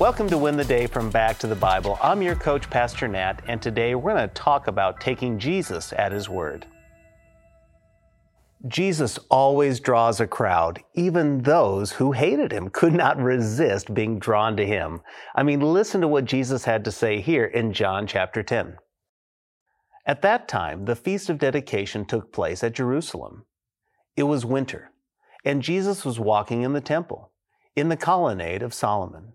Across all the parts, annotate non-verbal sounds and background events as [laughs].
Welcome to Win the Day from Back to the Bible. I'm your coach, Pastor Nat, and today we're going to talk about taking Jesus at his word. Jesus always draws a crowd. Even those who hated him could not resist being drawn to him. I mean, listen to what Jesus had to say here in John chapter 10. At that time, the Feast of Dedication took place at Jerusalem. It was winter, and Jesus was walking in the temple, in the colonnade of Solomon.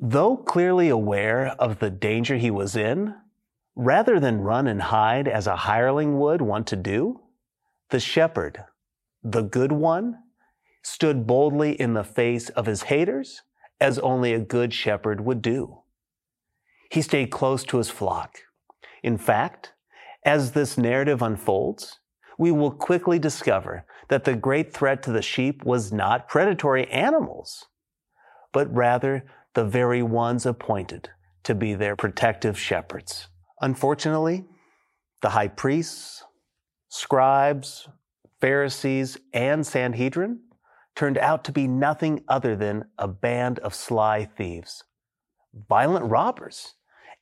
Though clearly aware of the danger he was in, rather than run and hide as a hireling would want to do, the shepherd, the good one, stood boldly in the face of his haters as only a good shepherd would do. He stayed close to his flock. In fact, as this narrative unfolds, we will quickly discover that the great threat to the sheep was not predatory animals, but rather the very ones appointed to be their protective shepherds. Unfortunately, the high priests, scribes, Pharisees, and Sanhedrin turned out to be nothing other than a band of sly thieves, violent robbers,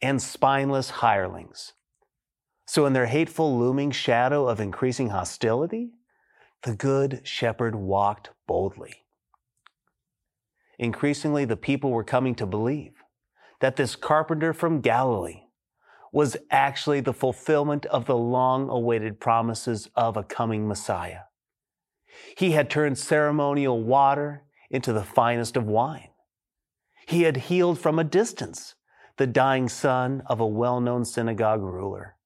and spineless hirelings. So, in their hateful looming shadow of increasing hostility, the good shepherd walked boldly increasingly the people were coming to believe that this carpenter from Galilee was actually the fulfillment of the long awaited promises of a coming Messiah. He had turned ceremonial water into the finest of wine. He had healed from a distance the dying son of a well known synagogue ruler.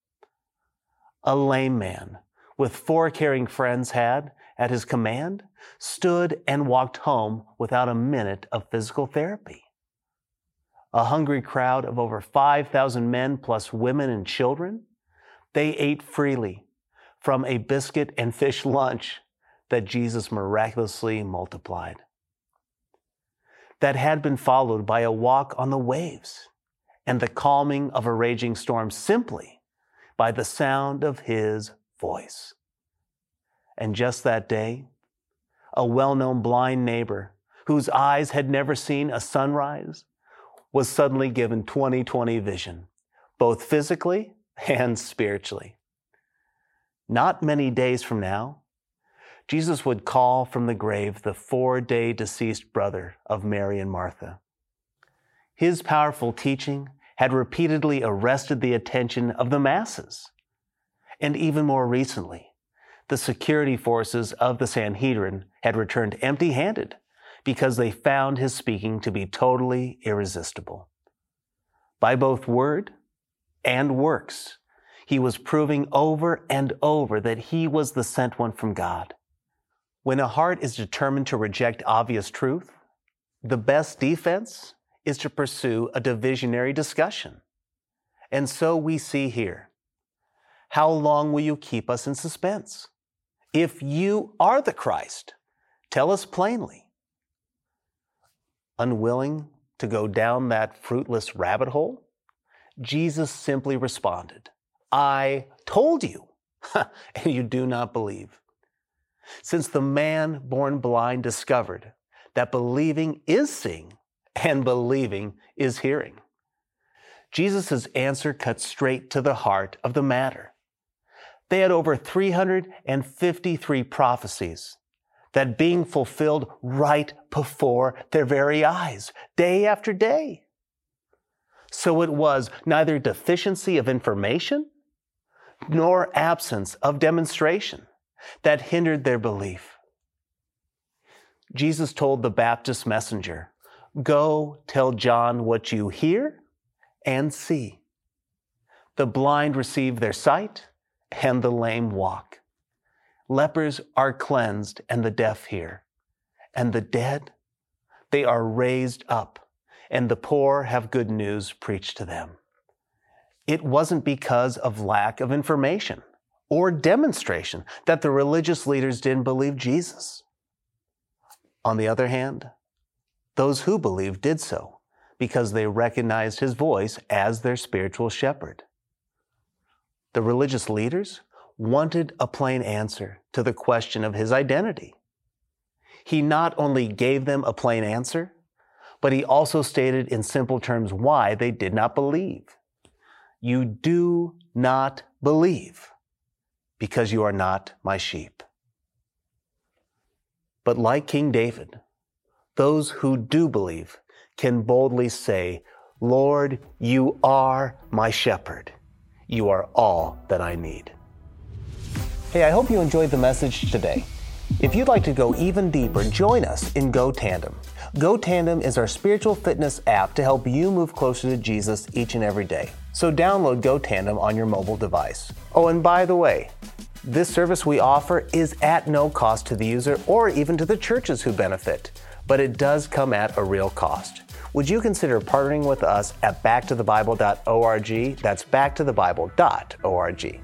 A lame man with four caring friends had, at his command, stood and walked home without a minute of physical therapy. A hungry crowd of over 5,000 men plus women and children, they ate freely from a biscuit and fish lunch that Jesus miraculously multiplied. That had been followed by a walk on the waves and the calming of a raging storm simply by the sound of his voice. And just that day, a well known blind neighbor whose eyes had never seen a sunrise was suddenly given 2020 vision, both physically and spiritually. Not many days from now, Jesus would call from the grave the four day deceased brother of Mary and Martha. His powerful teaching had repeatedly arrested the attention of the masses. And even more recently, the security forces of the Sanhedrin had returned empty handed because they found his speaking to be totally irresistible. By both word and works, he was proving over and over that he was the sent one from God. When a heart is determined to reject obvious truth, the best defense is to pursue a divisionary discussion. And so we see here. How long will you keep us in suspense? If you are the Christ, tell us plainly. Unwilling to go down that fruitless rabbit hole, Jesus simply responded, I told you, [laughs] and you do not believe. Since the man born blind discovered that believing is seeing and believing is hearing. Jesus' answer cut straight to the heart of the matter. They had over 353 prophecies that being fulfilled right before their very eyes, day after day. So it was neither deficiency of information nor absence of demonstration that hindered their belief. Jesus told the Baptist messenger, Go tell John what you hear and see. The blind receive their sight, and the lame walk. Lepers are cleansed and the deaf hear. And the dead, they are raised up, and the poor have good news preached to them. it wasn't because of lack of information or demonstration that the religious leaders didn't believe Jesus. On the other hand, those who believed did so because they recognized his voice as their spiritual shepherd. The religious leaders wanted a plain answer to the question of his identity. He not only gave them a plain answer, but he also stated in simple terms why they did not believe. You do not believe because you are not my sheep. But like King David, those who do believe can boldly say, Lord, you are my shepherd. You are all that I need. Hey, I hope you enjoyed the message today. If you'd like to go even deeper, join us in Go Tandem. Go Tandem is our spiritual fitness app to help you move closer to Jesus each and every day. So download Go Tandem on your mobile device. Oh, and by the way, this service we offer is at no cost to the user or even to the churches who benefit, but it does come at a real cost. Would you consider partnering with us at backtothebible.org? That's backtothebible.org.